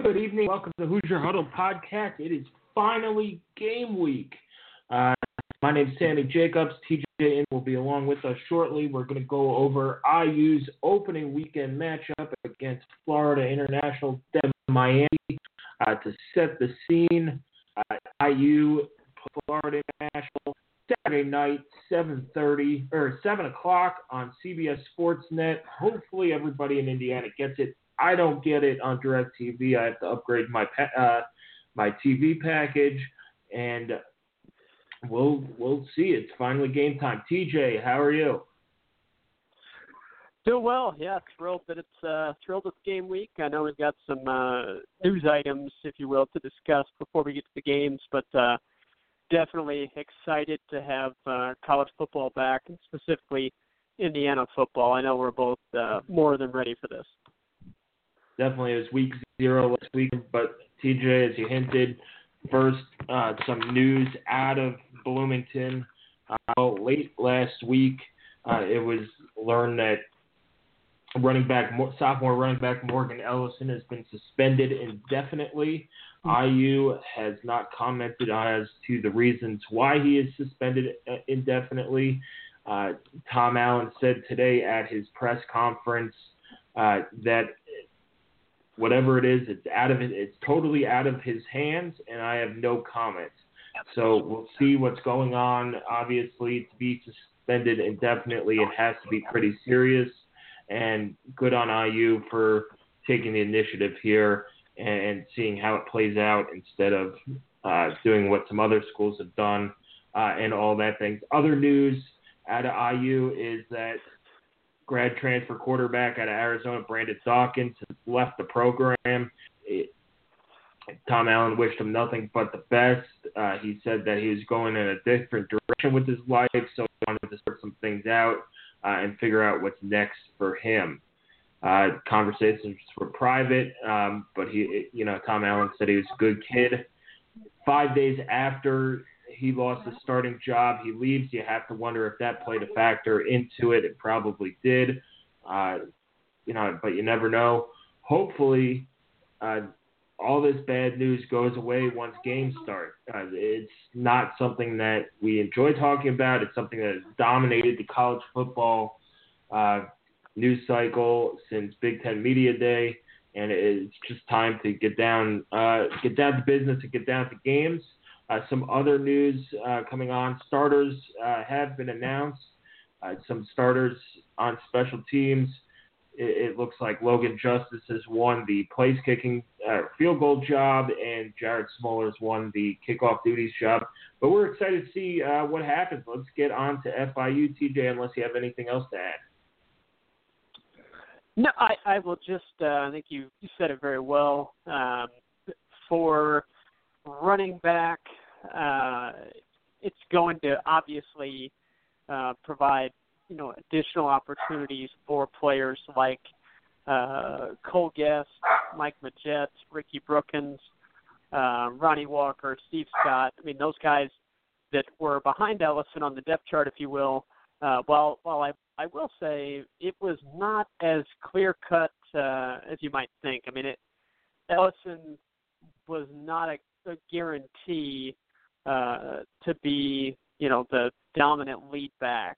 Good evening. Welcome to Hoosier Huddle podcast. It is finally game week. Uh, my name is Sammy Jacobs. TJ will be along with us shortly. We're going to go over IU's opening weekend matchup against Florida International Miami uh, to set the scene. Uh, IU Florida International Saturday night, 7:30 or 7 o'clock on CBS Sportsnet. Hopefully, everybody in Indiana gets it I don't get it on DirecTV. I have to upgrade my pa- uh, my TV package, and we'll we'll see. It's finally game time. TJ, how are you? Doing well, yeah. Thrilled that it's uh, thrilled it's game week. I know we've got some uh, news items, if you will, to discuss before we get to the games, but uh, definitely excited to have uh, college football back, and specifically Indiana football. I know we're both uh, more than ready for this definitely it was week zero last week. But TJ, as you hinted, first uh, some news out of Bloomington. Uh, late last week, uh, it was learned that running back, sophomore running back Morgan Ellison has been suspended indefinitely. IU has not commented as to the reasons why he is suspended uh, indefinitely. Uh, Tom Allen said today at his press conference uh, that whatever it is, it's out of it. It's totally out of his hands, and I have no comments. So we'll see what's going on. Obviously, to be suspended indefinitely, it has to be pretty serious. And good on IU for taking the initiative here and seeing how it plays out instead of uh, doing what some other schools have done uh, and all that things. Other news out of IU is that grad transfer quarterback out of Arizona, Brandon Dawkins, has left the program. It, Tom Allen wished him nothing but the best. Uh, he said that he was going in a different direction with his life, so he wanted to sort some things out uh, and figure out what's next for him. Uh, conversations were private, um, but he, you know, Tom Allen said he was a good kid. Five days after he lost his starting job. He leaves. You have to wonder if that played a factor into it. It probably did. Uh, you know, but you never know. Hopefully, uh, all this bad news goes away once games start. Uh, it's not something that we enjoy talking about. It's something that has dominated the college football uh, news cycle since Big Ten Media Day, and it's just time to get down, uh, get down to business and get down to games. Uh, some other news uh, coming on. Starters uh, have been announced. Uh, some starters on special teams. It, it, looks like Logan Justice has won the place kicking uh, field goal job, and Jared Smolar's won the kickoff duties job. But we're excited to see uh, what happens. Let's get on to FIU, TJ, unless you have anything else to add. No, I, I will just, I think you, you said it very well. Um, for running back, uh, it's going to obviously uh, provide you know additional opportunities for players like uh, Cole Gest, Mike Majette, Ricky Brookins, uh, Ronnie Walker, Steve Scott. I mean, those guys that were behind Ellison on the depth chart, if you will. Uh, while while I I will say it was not as clear cut uh, as you might think. I mean, it Ellison was not a a guarantee uh, to be, you know, the dominant lead back.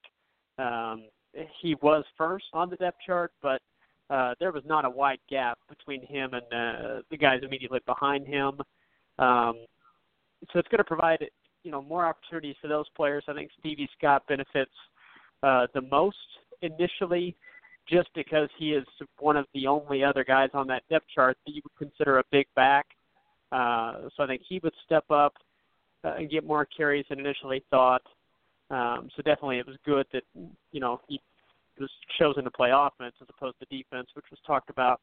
Um, he was first on the depth chart, but uh, there was not a wide gap between him and uh, the guys immediately behind him. Um, so it's going to provide you know, more opportunities for those players. I think Stevie Scott benefits uh, the most initially, just because he is one of the only other guys on that depth chart that you would consider a big back. Uh, so I think he would step up uh, and get more carries than initially thought. Um, so definitely, it was good that you know he was chosen to play offense as opposed to defense, which was talked about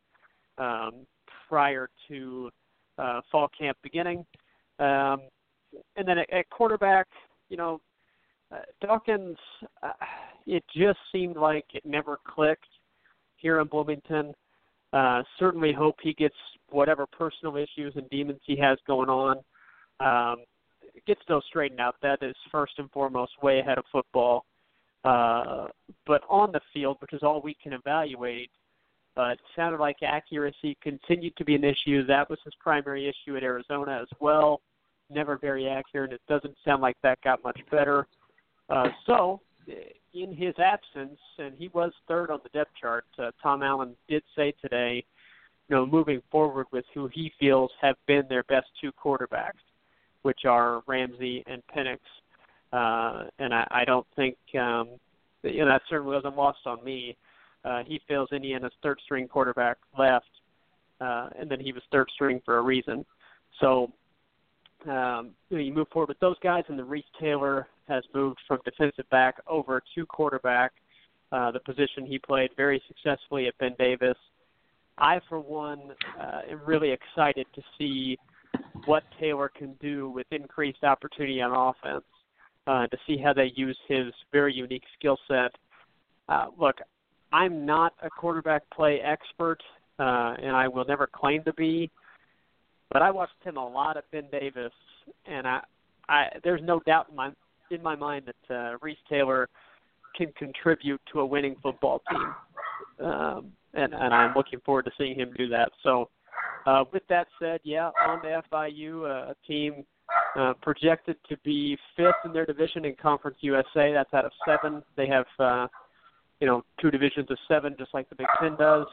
um, prior to uh, fall camp beginning. Um, and then at, at quarterback, you know, uh, Dawkins, uh, it just seemed like it never clicked here in Bloomington. Uh, certainly hope he gets whatever personal issues and demons he has going on um, gets those straightened out. That is first and foremost way ahead of football. Uh, but on the field, which is all we can evaluate, uh, it sounded like accuracy continued to be an issue. That was his primary issue at Arizona as well. Never very accurate. It doesn't sound like that got much better. Uh, so, in his absence, and he was third on the depth chart, uh, Tom Allen did say today, you know, moving forward with who he feels have been their best two quarterbacks, which are Ramsey and Penix. Uh, and I, I don't think, um, you know, that certainly wasn't lost on me. Uh, he feels Indiana's third string quarterback left, uh, and then he was third string for a reason. So um, you, know, you move forward with those guys, and the Reese Taylor has moved from defensive back over to quarterback, uh, the position he played very successfully at Ben Davis. I, for one, uh, am really excited to see what Taylor can do with increased opportunity on offense, uh, to see how they use his very unique skill set. Uh, look, I'm not a quarterback play expert, uh, and I will never claim to be. But I watched him a lot at Ben Davis, and I, I there's no doubt in my in my mind that uh, Reese Taylor can contribute to a winning football team, um, and and I'm looking forward to seeing him do that. So, uh, with that said, yeah, on to FIU, uh, a team uh, projected to be fifth in their division in Conference USA. That's out of seven. They have, uh, you know, two divisions of seven, just like the Big Ten does.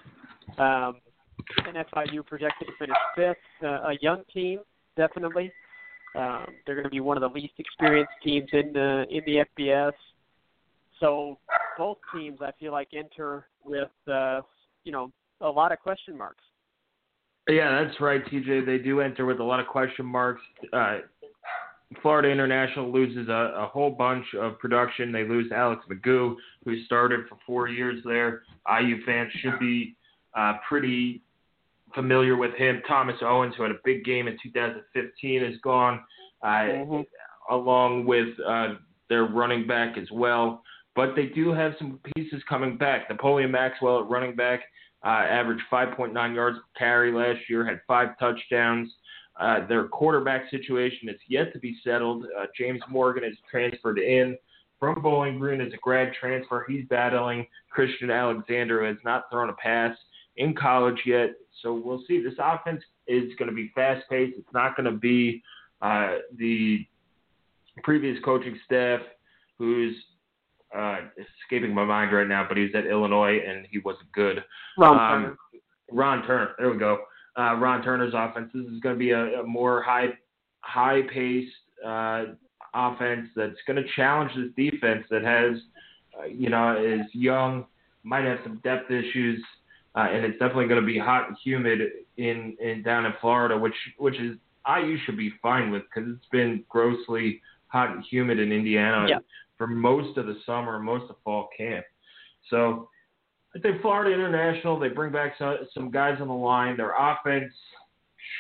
Um, and FIU projected to finish fifth. Uh, a young team, definitely. Um, they're going to be one of the least experienced teams in the in the FBS. So both teams, I feel like, enter with uh, you know a lot of question marks. Yeah, that's right, TJ. They do enter with a lot of question marks. Uh, Florida International loses a, a, whole bunch of production. They lose Alex McGough, who started for four years there. IU fans should be uh, pretty familiar with him. Thomas Owens, who had a big game in 2015, is gone, uh, mm-hmm. along with uh, their running back as well. But they do have some pieces coming back. Napoleon Maxwell at running back uh, averaged 5.9 yards per carry last year, had five touchdowns. Uh, their quarterback situation is yet to be settled. Uh, James Morgan is transferred in from Bowling Green as a grad transfer. He's battling Christian Alexander, who has not thrown a pass in college yet. So we'll see. This offense is going to be fast paced. It's not going to be uh, the previous coaching staff who's uh, escaping my mind right now, but he's at Illinois and he wasn't good. Ron um, Turner. Ron Turner. There we go. Uh, Ron Turner's offense. This is going to be a, a more high, high paced uh, offense that's going to challenge this defense that has, uh, you know, is young, might have some depth issues uh, and it's definitely going to be hot and humid in, in down in Florida, which which is IU should be fine with because it's been grossly hot and humid in Indiana for most of the summer, most of fall camp. So I think Florida International they bring back some some guys on the line. Their offense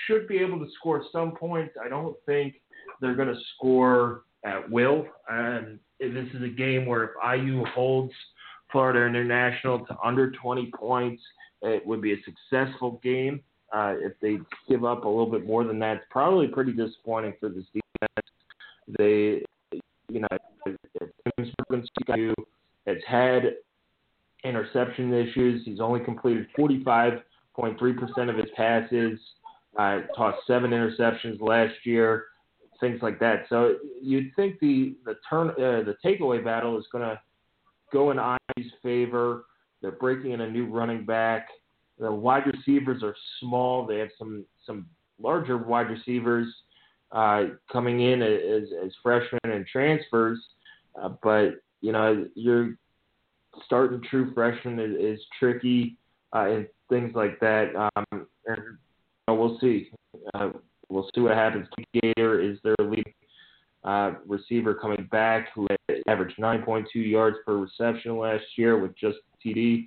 should be able to score some points. I don't think they're going to score at will. And this is a game where if IU holds Florida International to under 20 points, it would be a successful game. Uh, if they give up a little bit more than that, it's probably pretty disappointing for this defense. They, you know, has had interception issues. He's only completed 45.3% of his passes. Uh, tossed seven interceptions last year, things like that. So you'd think the the turn uh, the takeaway battle is going to go in Favor. They're breaking in a new running back. The wide receivers are small. They have some some larger wide receivers uh, coming in as, as freshmen and transfers, uh, but you know you're starting true freshmen is, is tricky uh, and things like that. Um, and you know, we'll see. Uh, we'll see what happens. Gaiter is their lead uh, receiver coming back, who averaged 9.2 yards per reception last year with just TD.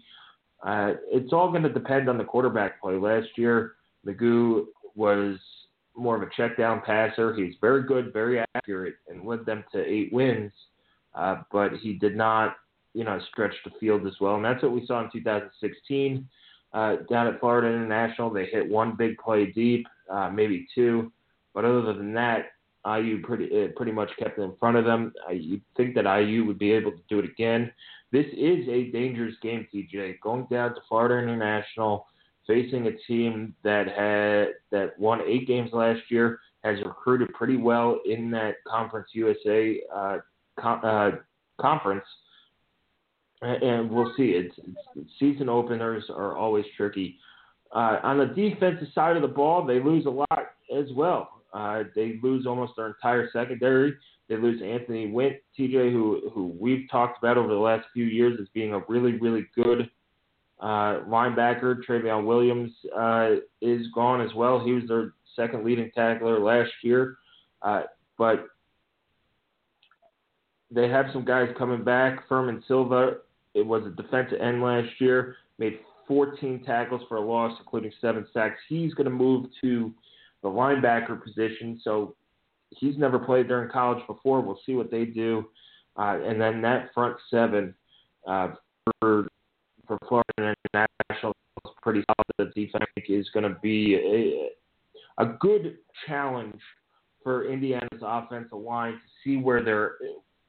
Uh, it's all going to depend on the quarterback play. Last year, McGough was more of a check down passer. He's very good, very accurate, and led them to eight wins. Uh, but he did not, you know, stretch the field as well. And that's what we saw in 2016 uh, down at Florida International. They hit one big play deep, uh, maybe two. But other than that, IU pretty uh, pretty much kept it in front of them. Uh, you'd think that IU would be able to do it again. This is a dangerous game, TJ. Going down to Florida International, facing a team that had that won eight games last year, has recruited pretty well in that Conference USA uh, com- uh, conference, and we'll see. It's, it's season openers are always tricky. Uh, on the defensive side of the ball, they lose a lot as well. Uh, they lose almost their entire secondary. They lose Anthony Wint, TJ, who who we've talked about over the last few years as being a really really good uh, linebacker. Trayveon Williams uh, is gone as well. He was their second leading tackler last year, uh, but they have some guys coming back. Fermin Silva, it was a defensive end last year, made 14 tackles for a loss, including seven sacks. He's going to move to the linebacker position. So he's never played there in college before. We'll see what they do. Uh, and then that front seven uh, for for Florida International is pretty solid. Defense is going to be a, a good challenge for Indiana's offensive line to see where they're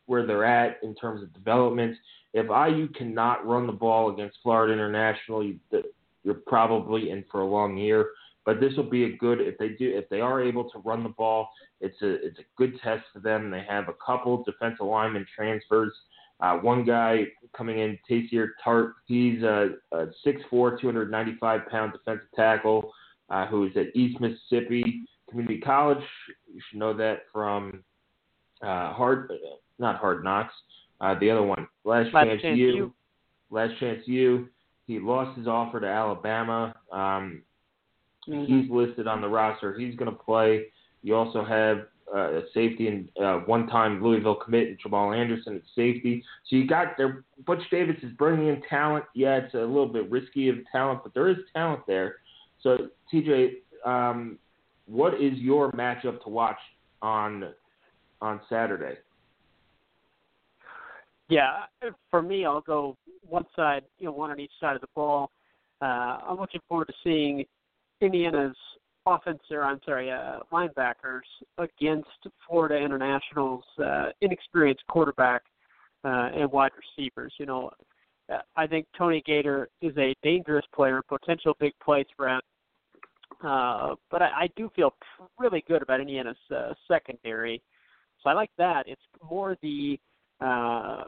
where they're at in terms of development. If IU cannot run the ball against Florida International, you, you're probably in for a long year. But this will be a good if they do if they are able to run the ball. It's a it's a good test for them. They have a couple defensive lineman transfers. Uh, one guy coming in, Teair Tart. He's a, a 6'4", 295 pound defensive tackle uh, who is at East Mississippi Community College. You should know that from uh, hard, not Hard Knocks. Uh, the other one, Last, Last Chance, Chance U. U. Last Chance U. He lost his offer to Alabama. Um, Mm-hmm. He's listed on the roster. He's going to play. You also have uh, a safety and uh, one-time Louisville commit and Jamal Anderson at safety. So you got there. Butch Davis is bringing in talent. Yeah, it's a little bit risky of talent, but there is talent there. So TJ, um, what is your matchup to watch on on Saturday? Yeah, for me, I'll go one side, you know, one on each side of the ball. Uh, I'm looking forward to seeing Indiana's offense, or I'm sorry, uh, linebackers against Florida International's uh, inexperienced quarterback uh, and wide receivers. You know, I think Tony Gaiter is a dangerous player, potential big play threat. Uh, but I, I do feel really good about Indiana's uh, secondary, so I like that. It's more the uh,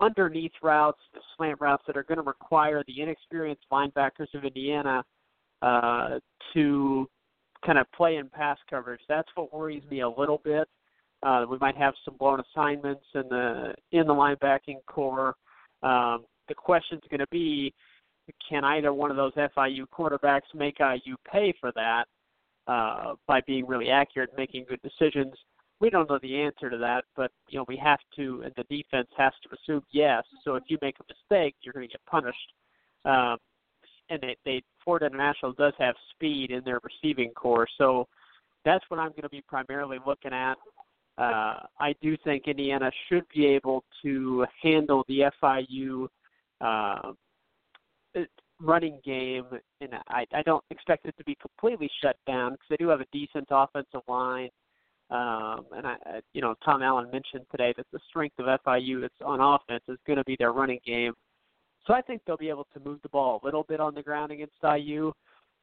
underneath routes, the slant routes that are going to require the inexperienced linebackers of Indiana uh, to kind of play in pass coverage. That's what worries me a little bit. Uh, we might have some blown assignments in the in the linebacking core. Um, the question's going to be, can either one of those FIU quarterbacks make IU pay for that uh, by being really accurate, making good decisions? We don't know the answer to that, but you know we have to, and the defense has to assume yes. So if you make a mistake, you're going to get punished. Um, and they, they Florida International does have speed in their receiving core, so that's what I'm going to be primarily looking at. Uh, I do think Indiana should be able to handle the FIU uh, running game, and I, I don't expect it to be completely shut down because they do have a decent offensive line. Um, and I, you know, Tom Allen mentioned today that the strength of FIU it's on offense is going to be their running game. So I think they'll be able to move the ball a little bit on the ground against IU.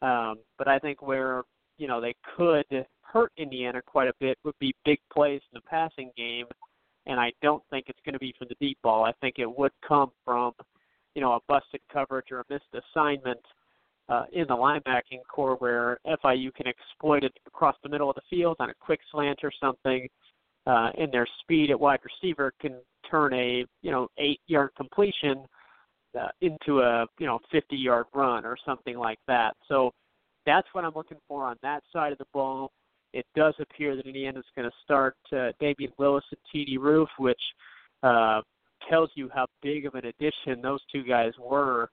Um, but I think where you know they could hurt Indiana quite a bit would be big plays in the passing game, and I don't think it's going to be from the deep ball. I think it would come from you know a busted coverage or a missed assignment. uh, in the linebacking core where FIU can exploit it across the middle of the field on a quick slant or something, uh, and their speed at wide receiver can turn a you know eight yard completion uh, into a you know 50 yard run or something like that. So that's what I'm looking for on that side of the ball. It does appear that Indiana's going to start uh, Damian Willis and TD Roof, which uh, tells you how big of an addition those two guys were.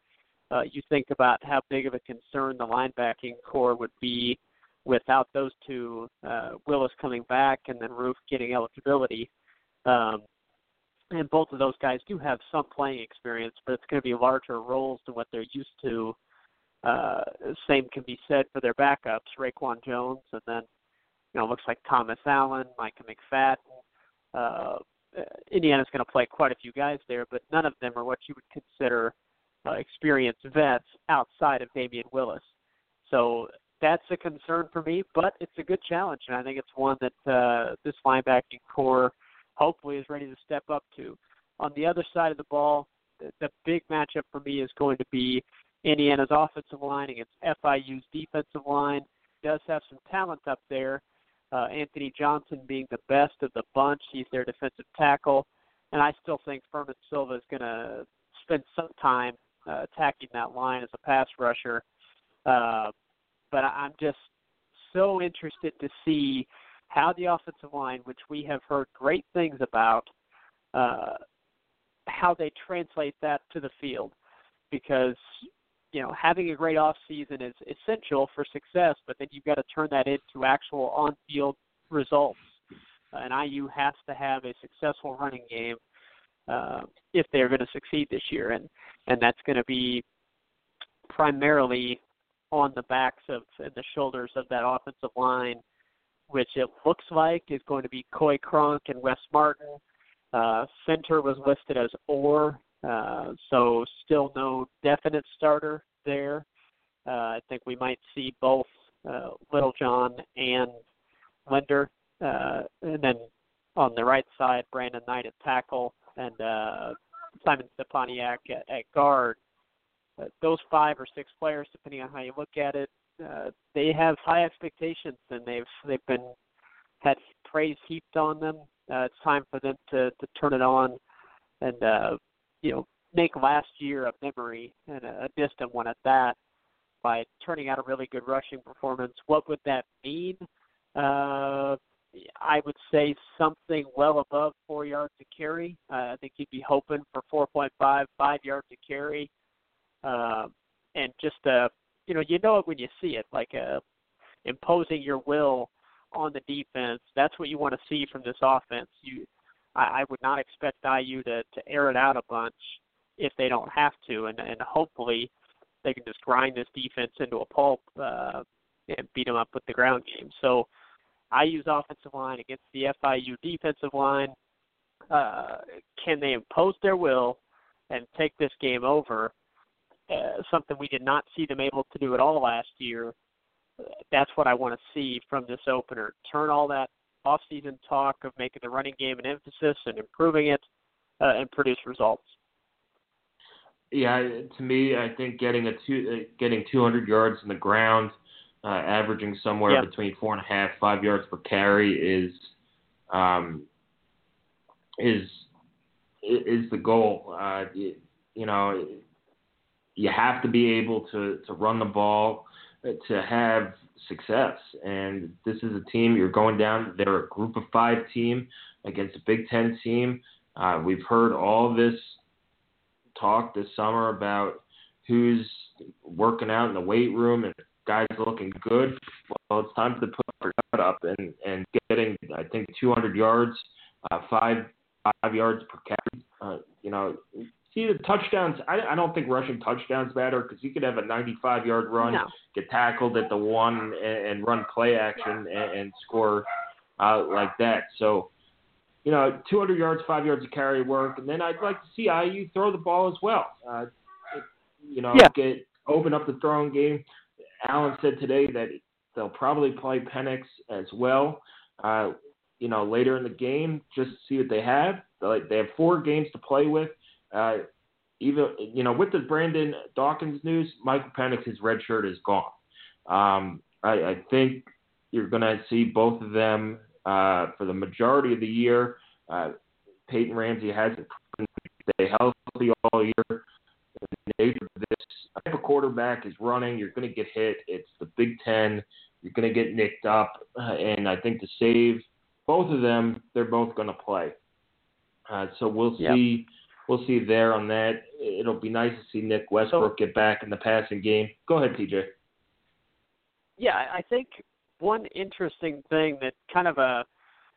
Uh, you think about how big of a concern the linebacking core would be without those two, uh, Willis coming back and then Roof getting eligibility. Um, and both of those guys do have some playing experience, but it's going to be larger roles than what they're used to. Uh, same can be said for their backups, Reakwon Jones, and then you know looks like Thomas Allen, Micah McFadden. Uh, Indiana's going to play quite a few guys there, but none of them are what you would consider uh, experienced vets outside of Damian Willis. So that's a concern for me, but it's a good challenge, and I think it's one that uh, this linebacking core hopefully is ready to step up to. On the other side of the ball, the, the big matchup for me is going to be Indiana's offensive line against FIU's defensive line. Does have some talent up there. Uh, Anthony Johnson being the best of the bunch. He's their defensive tackle, and I still think Fermin Silva is going to spend some time uh, attacking that line as a pass rusher. Uh, but I'm just so interested to see how the offensive line, which we have heard great things about, uh, how they translate that to the field. Because you know having a great off season is essential for success, but then you've got to turn that into actual on-field results. Uh, and IU has to have a successful running game uh, if they're going to succeed this year, and and that's going to be primarily on the backs of and the shoulders of that offensive line, which it looks like is going to be Coy Cronk and Wes Martin. Uh, center was listed as Orr, uh, so still no definite starter there. Uh, I think we might see both uh, Littlejohn and Linder, uh, and then on the right side, Brandon Knight at tackle and uh, Simon Stepaniak at, at guard uh, those five or six players, depending on how you look at it, uh, they have high expectations and they've they've been had praise heaped on them. Uh, it's time for them to to turn it on and uh, you know make last year a memory and a, a distant one at that by turning out a really good rushing performance. What would that mean? Uh, I would say something well above four yards to carry. Uh, I think you'd be hoping for 4.5, five yards to carry um, and just uh, you know you know it when you see it, like uh, imposing your will on the defense. That's what you want to see from this offense. You, I, I would not expect IU to to air it out a bunch if they don't have to, and and hopefully they can just grind this defense into a pulp uh, and beat them up with the ground game. So IU's offensive line against the FIU defensive line. Uh, can they impose their will and take this game over? Uh, something we did not see them able to do at all last year. That's what I want to see from this opener. Turn all that off-season talk of making the running game an emphasis and improving it, uh, and produce results. Yeah, to me, I think getting a two, uh, getting 200 yards in the ground, uh, averaging somewhere yeah. between four and a half, five yards per carry is, um, is is the goal. Uh, you, you know, you have to be able to, to run the ball to have success. And this is a team you're going down. They're a group of five team against a Big Ten team. Uh, we've heard all this talk this summer about who's working out in the weight room and guys looking good. Well, it's time to put our gut up and, and getting, I think, 200 yards, uh, five five yards per carry. Uh, you know, see the touchdowns. I, I don't think rushing touchdowns matter because you could have a 95 yard run, no. get tackled at the one, and, and run play action and, and score uh, like that. So, you know, 200 yards, five yards of carry work, and then I'd like to see IU throw the ball as well. Uh, you know, yeah. get open up the throwing game. Allen said today that they'll probably play Penix as well. Uh, you know, later in the game, just to see what they have. They, they have four games to play with. Uh, even you know with the Brandon Dawkins news, Michael Penix's red shirt is gone. Um, I, I think you're going to see both of them uh, for the majority of the year. Uh, Peyton Ramsey hasn't stay healthy all year. The nature of this, if a quarterback is running, you're going to get hit. It's the Big Ten. You're going to get nicked up, uh, and I think to save both of them, they're both going to play. Uh, so we'll yep. We'll see there on that. It'll be nice to see Nick Westbrook so, get back in the passing game. Go ahead, TJ. Yeah, I think one interesting thing that kind of a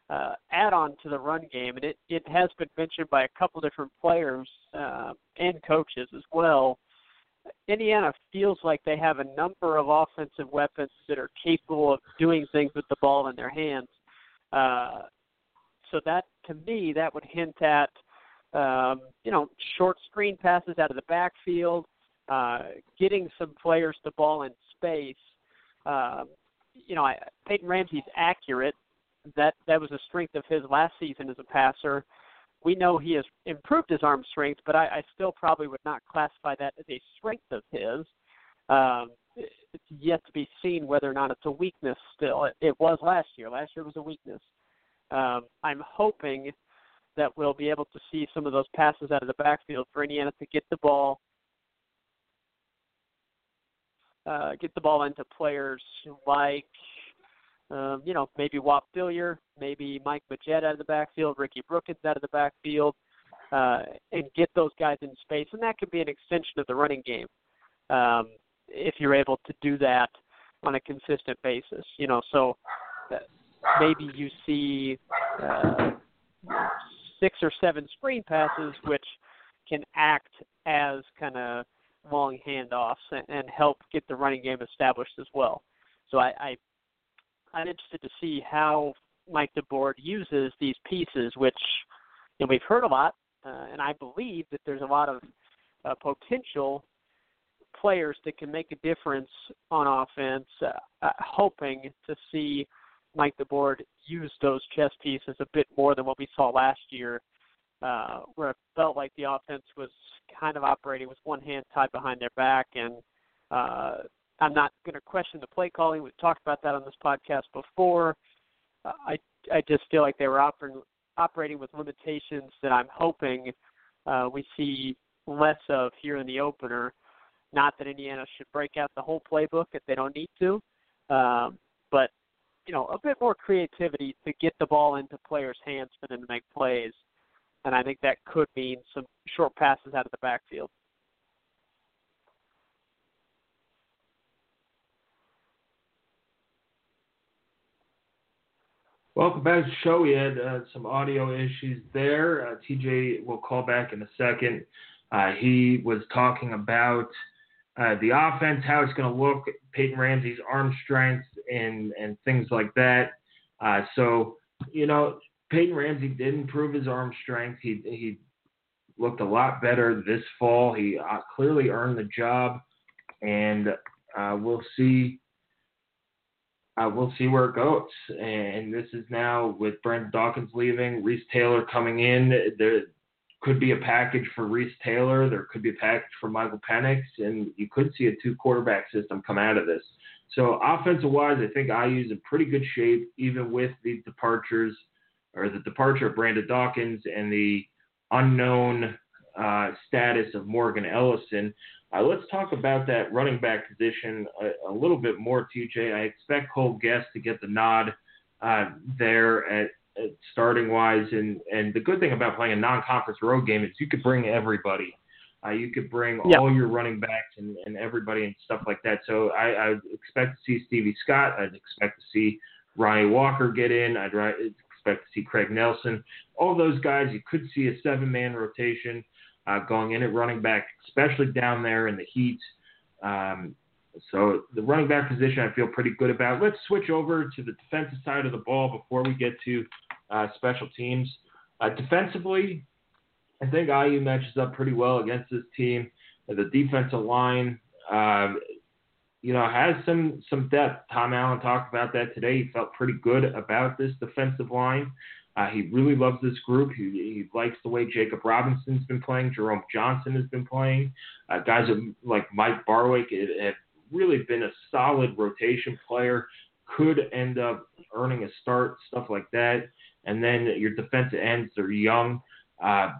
uh, add-on to the run game, and it, it has been mentioned by a couple different players uh, and coaches as well. Indiana feels like they have a number of offensive weapons that are capable of doing things with the ball in their hands. Uh, so that, to me, that would hint at, um, you know, short screen passes out of the backfield, uh, getting some players the ball in space. Um, you know, I, Peyton Ramsey's accurate, that that was a strength of his last season as a passer. We know he has improved his arm strength, but I, I still probably would not classify that as a strength of his. Um, it's yet to be seen whether or not it's a weakness still. It, it was last year. Last year was a weakness. Um, I'm hoping that we'll be able to see some of those passes out of the backfield for Indiana to get the ball uh, get the ball into players like um, you know, maybe Whop Philyor, maybe Mike Majette out of the backfield, Ricky Brookins out of the backfield, uh, and get those guys in space. And that could be an extension of the running game um, if you're able to do that on a consistent basis. You know, so uh, maybe you see uh, six or seven screen passes, which can act as kind of long handoffs and, and help get the running game established as well. So I, I I'm interested to see how Mike DeBord uses these pieces, which you know, we've heard a lot, uh, and I believe that there's a lot of uh, potential players that can make a difference on offense. Uh, uh, hoping to see Mike DeBord use those chess pieces a bit more than what we saw last year, uh, where it felt like the offense was kind of operating with one hand tied behind their back and uh, I'm not going to question the play calling. We've talked about that on this podcast before. Uh, I I just feel like they were operating operating with limitations that I'm hoping uh, we see less of here in the opener. Not that Indiana should break out the whole playbook if they don't need to, um, you know a bit more creativity to get the ball into players' hands for them to make plays, and I think that could mean some short passes out of the backfield. Welcome back to the show. We had uh, some audio issues there. Uh, TJ will call back in a second. Uh, he was talking about uh, the offense, how it's going to look, Peyton Ramsey's arm strength, and and things like that. Uh, so, you know, Peyton Ramsey did improve his arm strength. He he looked a lot better this fall. He uh, clearly earned the job, and we'll see uh, we'll see where it goes. And this is now with Brent Dawkins leaving, Reese Taylor coming in. There could be a package for Reese Taylor. There could be a package for Michael Penix, and you could see a two quarterback system come out of this. So offensive wise, I think IU's in pretty good shape, even with the departures or the departure of Brandon Dawkins and the unknown uh, status of Morgan Ellison. Uh, let's talk about that running back position a, a, little bit more, TJ. I expect Cole Gest to get the nod uh, there at, starting wise, and and the good thing about playing a non-conference road game is you could bring everybody. Uh, you could bring all your running backs and, and everybody and stuff like that. So I, I expect to see Stevie Scott. I'd expect to see Ryan Walker get in. I'd expect to see Craig Nelson. All those guys, you could see a seven-man rotation uh, going in at running back, especially down there in the heat. Um, so the running back position I feel pretty good about. Let's switch over to the defensive side of the ball before we get to uh, special teams. Uh, defensively, I think IU matches up pretty well against this team. The defensive line, uh, you know, has some some depth. Tom Allen talked about that today. He felt pretty good about this defensive line. Uh, he really loves this group. He, he likes the way Jacob Robinson's been playing. Jerome Johnson has been playing. Uh, guys like Mike Barwick have really been a solid rotation player. Could end up earning a start, stuff like that. And then your defensive ends, they're young, uh,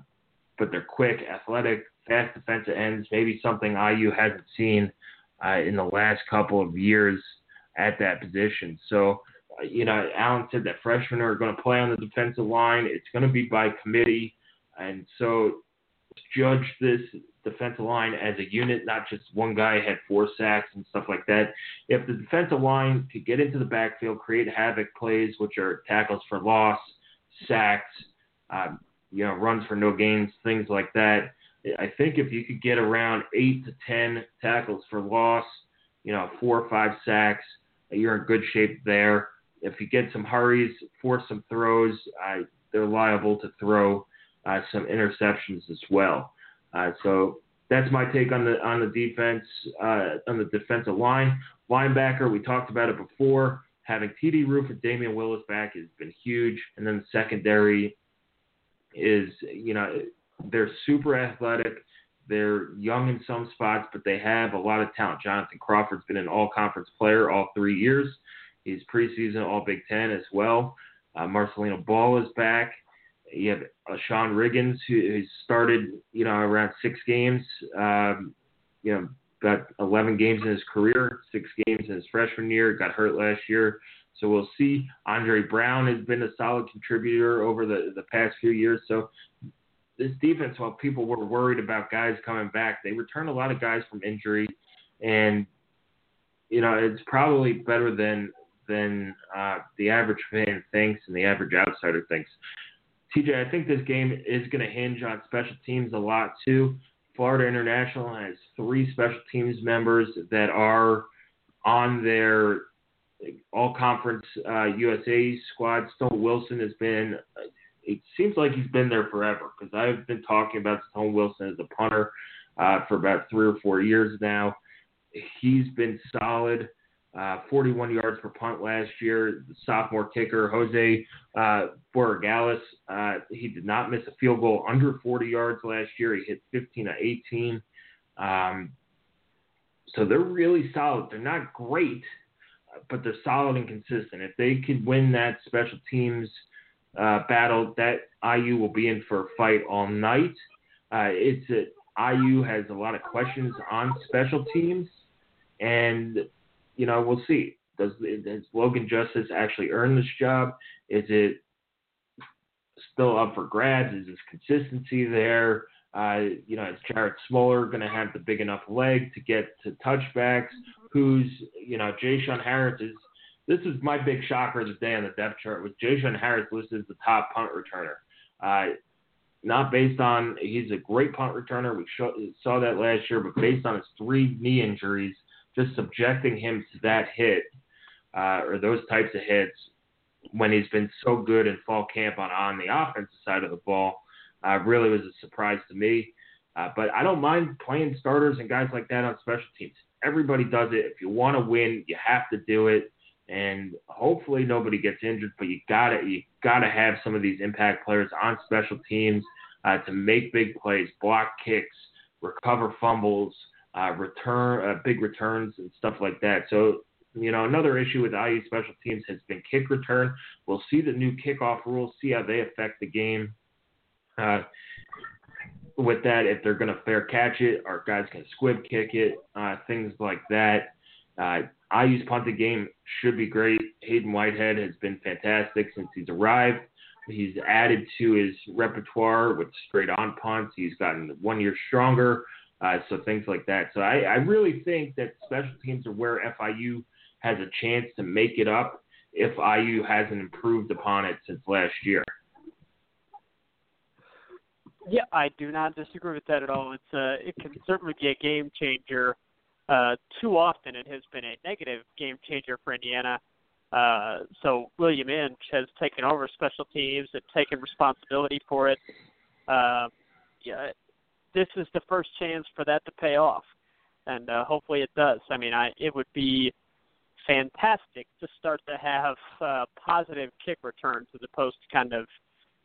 but they're quick, athletic, fast defensive ends. Maybe something IU hasn't seen uh, in the last couple of years at that position. So you know, Allen said that freshmen are going to play on the defensive line. It's going to be by committee, and so judge this defensive line as a unit, not just one guy had four sacks and stuff like that. If the defensive line could get into the backfield, create havoc plays, which are tackles for loss, sacks, um, you know, runs for no gains, things like that. I think if you could get around eight to ten tackles for loss, you know, four or five sacks, you're in good shape there if you get some hurries, force some throws, uh, they're liable to throw uh, some interceptions as well. Uh, so that's my take on the on the defense uh, on the defensive line. Linebacker, we talked about it before. Having TD Roof and Damion Willis back has been huge, and then the secondary is you know they're super athletic. They're young in some spots, but they have a lot of talent. Jonathan Crawford's been an all conference player all three years. He's preseason All Big Ten as well. Uh, Marcelino Ball is back. You have Sean Riggins, who, who started, you know, around six games, um, you know, got 11 games in his career, six games in his freshman year, got hurt last year. So we'll see. Andre Brown has been a solid contributor over the, the past few years. So this defense, while people were worried about guys coming back, they returned a lot of guys from injury. And, you know, it's probably better than than uh, the average fan thinks and the average outsider thinks. TJ, I think this game is going to hinge on special teams a lot too. Florida International has three special teams members that are on their all conference uh, USA squad. Stone Wilson has been, it seems like he's been there forever because I've been talking about Stone Wilson as a punter uh, for about three or four years now. He's been solid uh, 41 yards per punt last year. The sophomore kicker Jose uh, Borregales, uh, he did not miss a field goal under 40 yards last year. He hit 15 of 18. Um, so they're really solid. They're not great, but they're solid and consistent. If they could win that special teams uh, battle, that IU will be in for a fight all night. Uh, it's a, IU has a lot of questions on special teams, and you know, we'll see. Does, does Logan Justice actually earn this job? Is it still up for grabs? Is his consistency there? Uh, you know, is Jared Smolar going to have the big enough leg to get to touchbacks? Who's, you know, J-Shun Harris is. This is my big shocker of the day on the depth chart. Was J-Shun Harris listed as the top punt returner? Uh, not based on he's a great punt returner. We show, saw that last year, but based on his three knee injuries, just subjecting him to that hit uh, or those types of hits when he's been so good in fall camp on on the offensive side of the ball uh, really was a surprise to me. Uh, but I don't mind playing starters and guys like that on special teams. Everybody does it. If you want to win, you have to do it. And hopefully nobody gets injured, but you gotta you gotta have some of these impact players on special teams uh, to make big plays, block kicks, recover fumbles, uh, return uh, big returns and stuff like that. So you know another issue with IU special teams has been kick return. We'll see the new kickoff rules, see how they affect the game. Uh, with that, if they're going to fair catch it, our guys can squib kick it, uh, things like that. Uh, IU's punting game should be great. Haydon Whitehead has been fantastic since he's arrived. He's added to his repertoire with straight on punts. He's gotten one year stronger. Uh, so things like that. So I, I really think that special teams are where FIU has a chance to make it up if IU hasn't improved upon it since last year. Yeah, I do not disagree with that at all. It's uh, it can certainly be a game changer. Uh, too often it has been a negative game changer for Indiana. Uh, so William Inge has taken over special teams and taken responsibility for it. Uh, yeah, this is the first chance for that to pay off, and uh, hopefully it does. I mean, I it would be fantastic to start to have uh, positive kick returns as opposed to kind of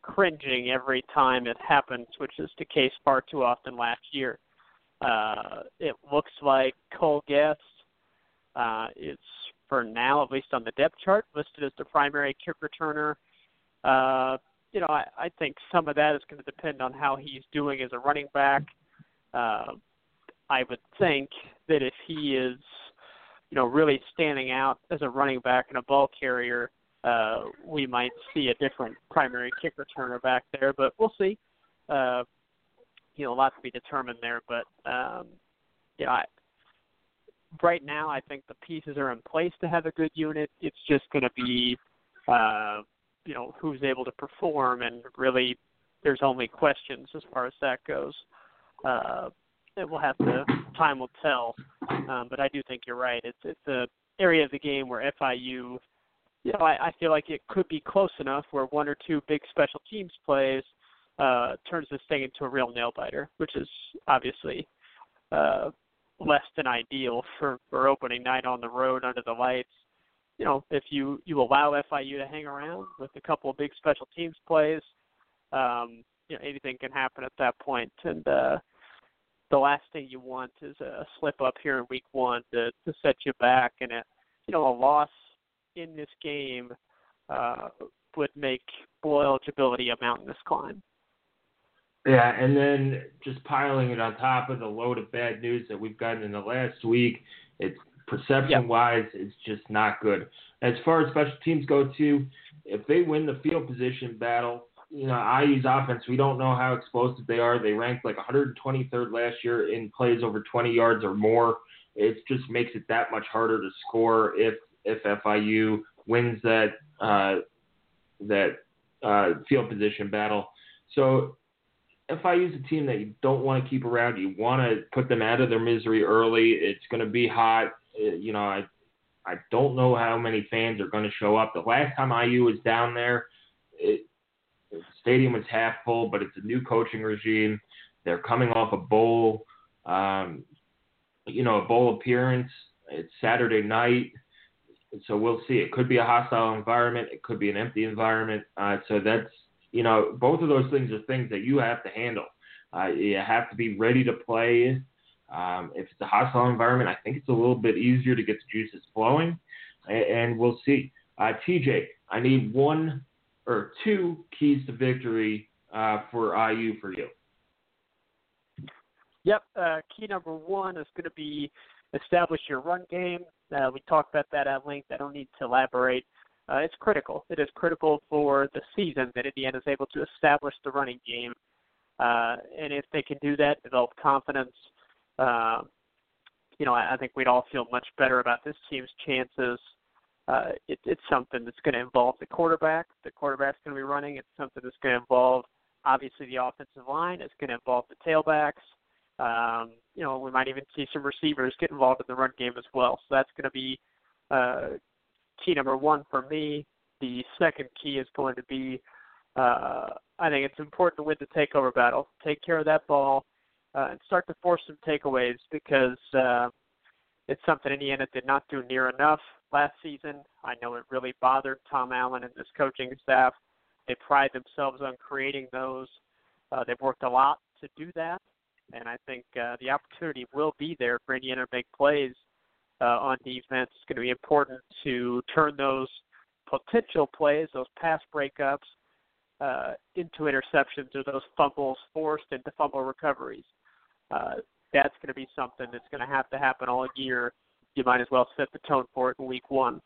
cringing every time it happens, which is the case far too often last year. Uh, it looks like Cole Gest uh, is, for now, at least on the depth chart, listed as the primary kick returner. Uh, you know, I, I think some of that is going to depend on how he's doing as a running back. Uh, I would think that if he is, you know, really standing out as a running back and a ball carrier, uh, we might see a different primary kick returner back there. But we'll see. Uh, you know, a lot to be determined there. But um, you know, I, right now, I think the pieces are in place to have a good unit. It's just going to be, uh, you know, who's able to perform, and really, there's only questions as far as that goes. Uh, it will have to time will tell. Um, but I do think you're right. It's it's a area of the game where FIU, you know, I, I feel like it could be close enough where one or two big special teams plays uh, turns this thing into a real nail biter, which is obviously uh, less than ideal for for opening night on the road under the lights. You know, if you you allow FIU to hang around with a couple of big special teams plays, um, you know anything can happen at that point. And uh, the last thing you want is a slip up here in week one to to set you back, and a you know a loss in this game uh, would make bowl eligibility a mountainous climb. Yeah, and then just piling it on top of the load of bad news that we've gotten in the last week, it's perception wise, it's just not good. As far as special teams go, too, if they win the field position battle, you know, IU's offense, we don't know how explosive they are. They ranked like 123rd last year in plays over 20 yards or more. It just makes it that much harder to score if if FIU wins that uh, that uh, field position battle. So FIU is a team that you don't want to keep around. You want to put them out of their misery early. It's going to be hot. Uh, you know, I I don't know how many fans are going to show up. The last time IU was down there, it, the stadium was half full, but it's a new coaching regime. They're coming off a bowl, um, you know, a bowl appearance. It's Saturday night, so we'll see. It could be a hostile environment. It could be an empty environment. Uh, so that's you know, both of those things are things that you have to handle. Uh, you have to be ready to play. Um, if it's a hostile environment, I think it's a little bit easier to get the juices flowing, and, and we'll see. Uh, TJ, I need one or two keys to victory uh, for IU for you. Yep. Uh, key number one is going to be establish your run game. Uh, we talked about that at length. I don't need to elaborate uh, it's critical. It is critical for the season that Indiana is able to establish the running game. Uh, and if they can do that, develop confidence, uh, you know, I, I think we'd all feel much better about this team's chances. Uh, it, it's something that's going to involve the quarterback. The quarterback's going to be running. It's something that's going to involve, obviously, the offensive line. It's going to involve the tailbacks. Um, you know, we might even see some receivers get involved in the run game as well. So that's going to be uh, key number one for me. The second key is going to be uh, I think it's important to win the takeover battle. Take care of that ball uh, and start to force some takeaways because uh, it's something Indiana did not do near enough last season. I know it really bothered Tom Allen and his coaching staff. They pride themselves on creating those. Uh, they've worked a lot to do that, and I think uh, the opportunity will be there for Indiana to make plays uh, on defense. It's going to be important to turn those potential plays, those pass breakups, uh, into interceptions or those fumbles forced into fumble recoveries. Uh, that's going to be something that's going to have to happen all year. You might as well set the tone for it in week one.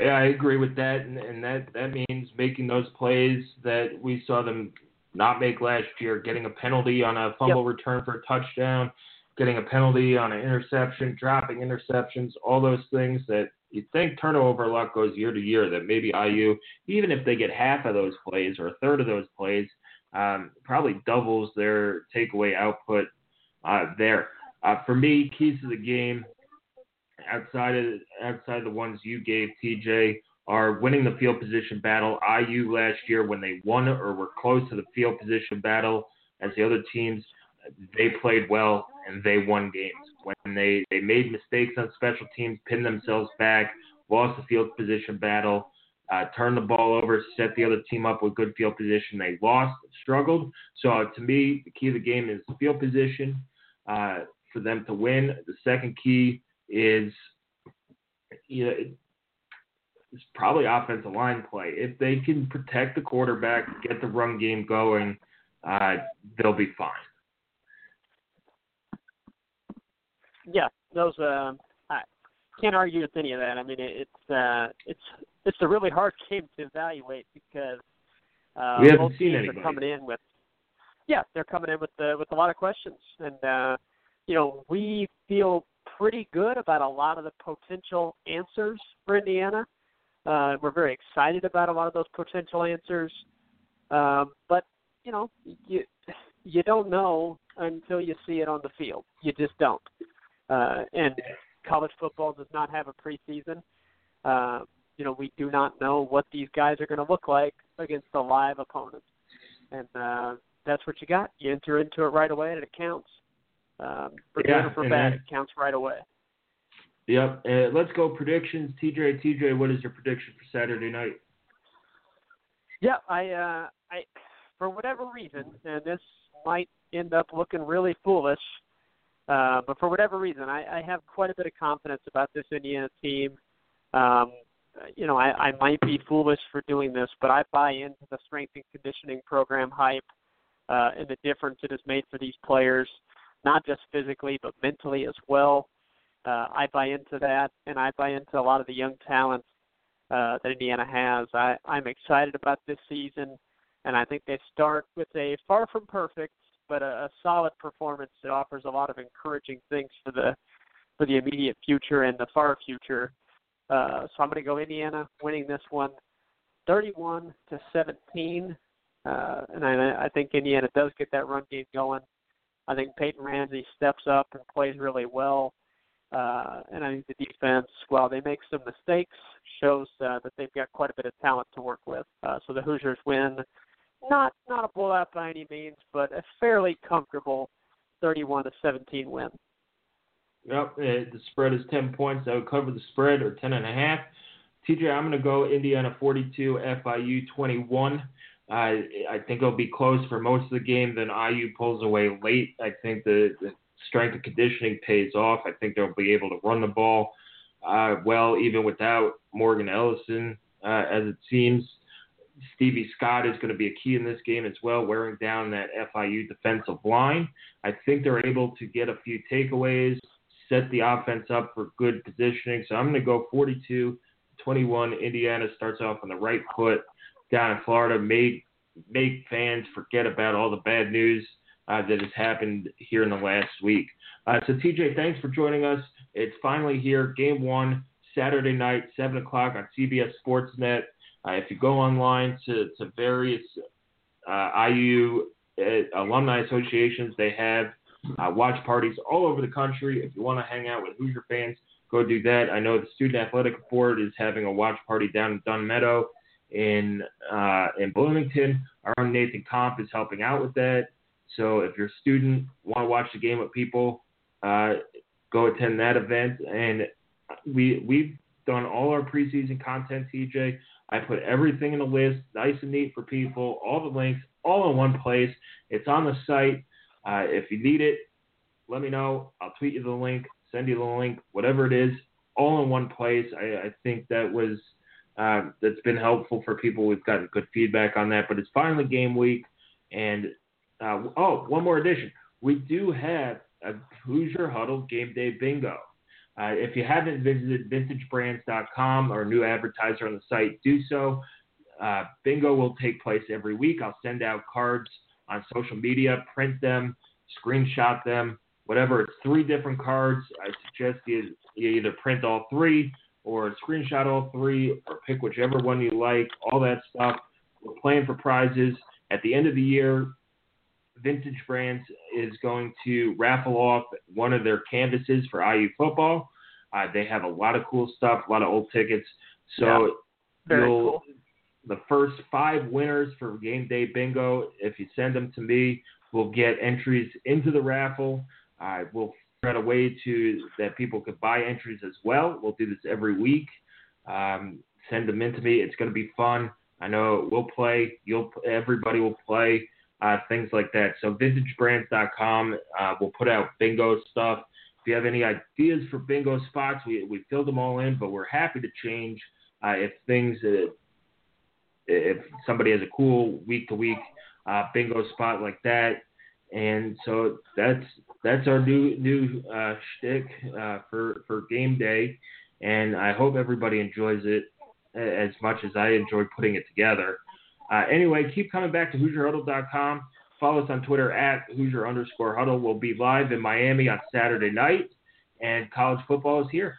Yeah, I agree with that, and, and that that means making those plays that we saw them not make last year, getting a penalty on a fumble yep. return for a touchdown, getting a penalty on an interception, dropping interceptions, all those things that you think turnover luck goes year to year. That maybe IU, even if they get half of those plays or a third of those plays, um, probably doubles their takeaway output uh, there. Uh, for me, keys to the game outside of outside the ones you gave, TJ, are winning the field position battle. IU last year when they won or were close to the field position battle as the other teams they played well and they won games. when they, they made mistakes on special teams, pinned themselves back, lost the field position battle, uh, turned the ball over, set the other team up with good field position. They lost, struggled. So uh, to me, the key of the game is field position uh, for them to win. The second key is you know, it's probably offensive line play. If they can protect the quarterback, get the run game going, uh, they'll be fine. Yeah, those uh, I can't argue with any of that. I mean, it, it's uh, it's it's a really hard game to evaluate because uh, we haven't seen teams anybody. are coming in with yeah, they're coming in with uh, with a lot of questions, and uh, you know we feel pretty good about a lot of the potential answers for Indiana. Uh, we're very excited about a lot of those potential answers, um, but you know you you don't know until you see it on the field. You just don't. Uh, and college football does not have a preseason. Uh, you know, we do not know what these guys are going to look like against a live opponent, and uh, that's what you got. You enter into it right away, and it counts. Um, for Yeah, good or for bad, it counts right away. Yep. Uh, let's go predictions. TJ, TJ, what is your prediction for Saturday night? Yeah, I, uh, I, for whatever reason, and this might end up looking really foolish, uh, but for whatever reason, I, I have quite a bit of confidence about this Indiana team. Um, you know, I, I might be foolish for doing this, but I buy into the strength and conditioning program hype uh, and the difference it has made for these players, not just physically but mentally as well. Uh, I buy into that, and I buy into a lot of the young talent uh, that Indiana has. I, I'm excited about this season, and I think they start with a far from perfect but a, a solid performance that offers a lot of encouraging things for the for the immediate future and the far future. Uh, so I'm going to go Indiana winning this one, 31 to 17, uh, and I, I think Indiana does get that run game going. I think Peyton Ramsey steps up and plays really well. Uh, and I think the defense, while they make some mistakes, shows uh, that they've got quite a bit of talent to work with. Uh, so the Hoosiers win, not not a blowout by any means, but a fairly comfortable 31 to 17 win. Yep. Uh, the spread is 10 points. I would cover the spread or 10 and a half. TJ, I'm going to go Indiana 42, FIU 21. Uh, I think it'll be close for most of the game. Then IU pulls away late. I think the, the strength and conditioning pays off. I think they'll be able to run the ball uh, well, even without Morgan Ellison, uh, as it seems. Stevie Scott is going to be a key in this game as well, wearing down that FIU defensive line. I think they're able to get a few takeaways, set the offense up for good positioning. So I'm going to go 42 21. Indiana starts off on the right foot down in Florida, make, make fans forget about all the bad news uh, that has happened here in the last week. Uh, so, TJ, thanks for joining us. It's finally here. Game one, Saturday night, 7 o'clock on CBS Sportsnet. Uh, if you go online to, to various uh, IU uh, alumni associations, they have uh, watch parties all over the country. If you want to hang out with Hoosier fans, go do that. I know the Student Athletic Board is having a watch party down in Dunn Meadow in uh, in Bloomington. Our own Nathan Comp is helping out with that. So if you're a student, want to watch the game with people, uh, go attend that event. And we we've done all our preseason content, TJ. I put everything in a list, nice and neat for people, all the links, all in one place. It's on the site. Uh, if you need it, let me know. I'll tweet you the link, send you the link, whatever it is, all in one place. I, I think that was uh, that's been helpful for people. We've gotten good feedback on that. But it's finally game week, and uh, oh, one more addition. We do have a Hoosier Huddle game day bingo. Uh, if you haven't visited vintagebrands.com, our new advertiser on the site, do so. Uh, bingo will take place every week. I'll send out cards on social media, print them, screenshot them, whatever. It's three different cards. I suggest you, you either print all three or screenshot all three or pick whichever one you like, all that stuff. We're playing for prizes. At the end of the year, Vintage Brands is going to raffle off one of their canvases for IU football. Uh, they have a lot of cool stuff, a lot of old tickets. So Yeah, Very you'll, cool. The first five winners for game day bingo, if you send them to me, will get entries into the raffle. I we'll out a way to that people could buy entries as well. We'll do this every week. Um, send them in to me. It's going to be fun. I know we'll play. You'll everybody will play. Uh, things like that. So vintagebrands.com. Uh, we'll put out bingo stuff. If you have any ideas for bingo spots, we we filled them all in, but we're happy to change uh, if things uh, if somebody has a cool week to week bingo spot like that. And so that's that's our new new uh, shtick uh, for for game day, and I hope everybody enjoys it as much as I enjoy putting it together. Uh, anyway, keep coming back to HoosierHuddle.com. Follow us on Twitter at Hoosier underscore Huddle. We'll be live in Miami on Saturday night, and college football is here.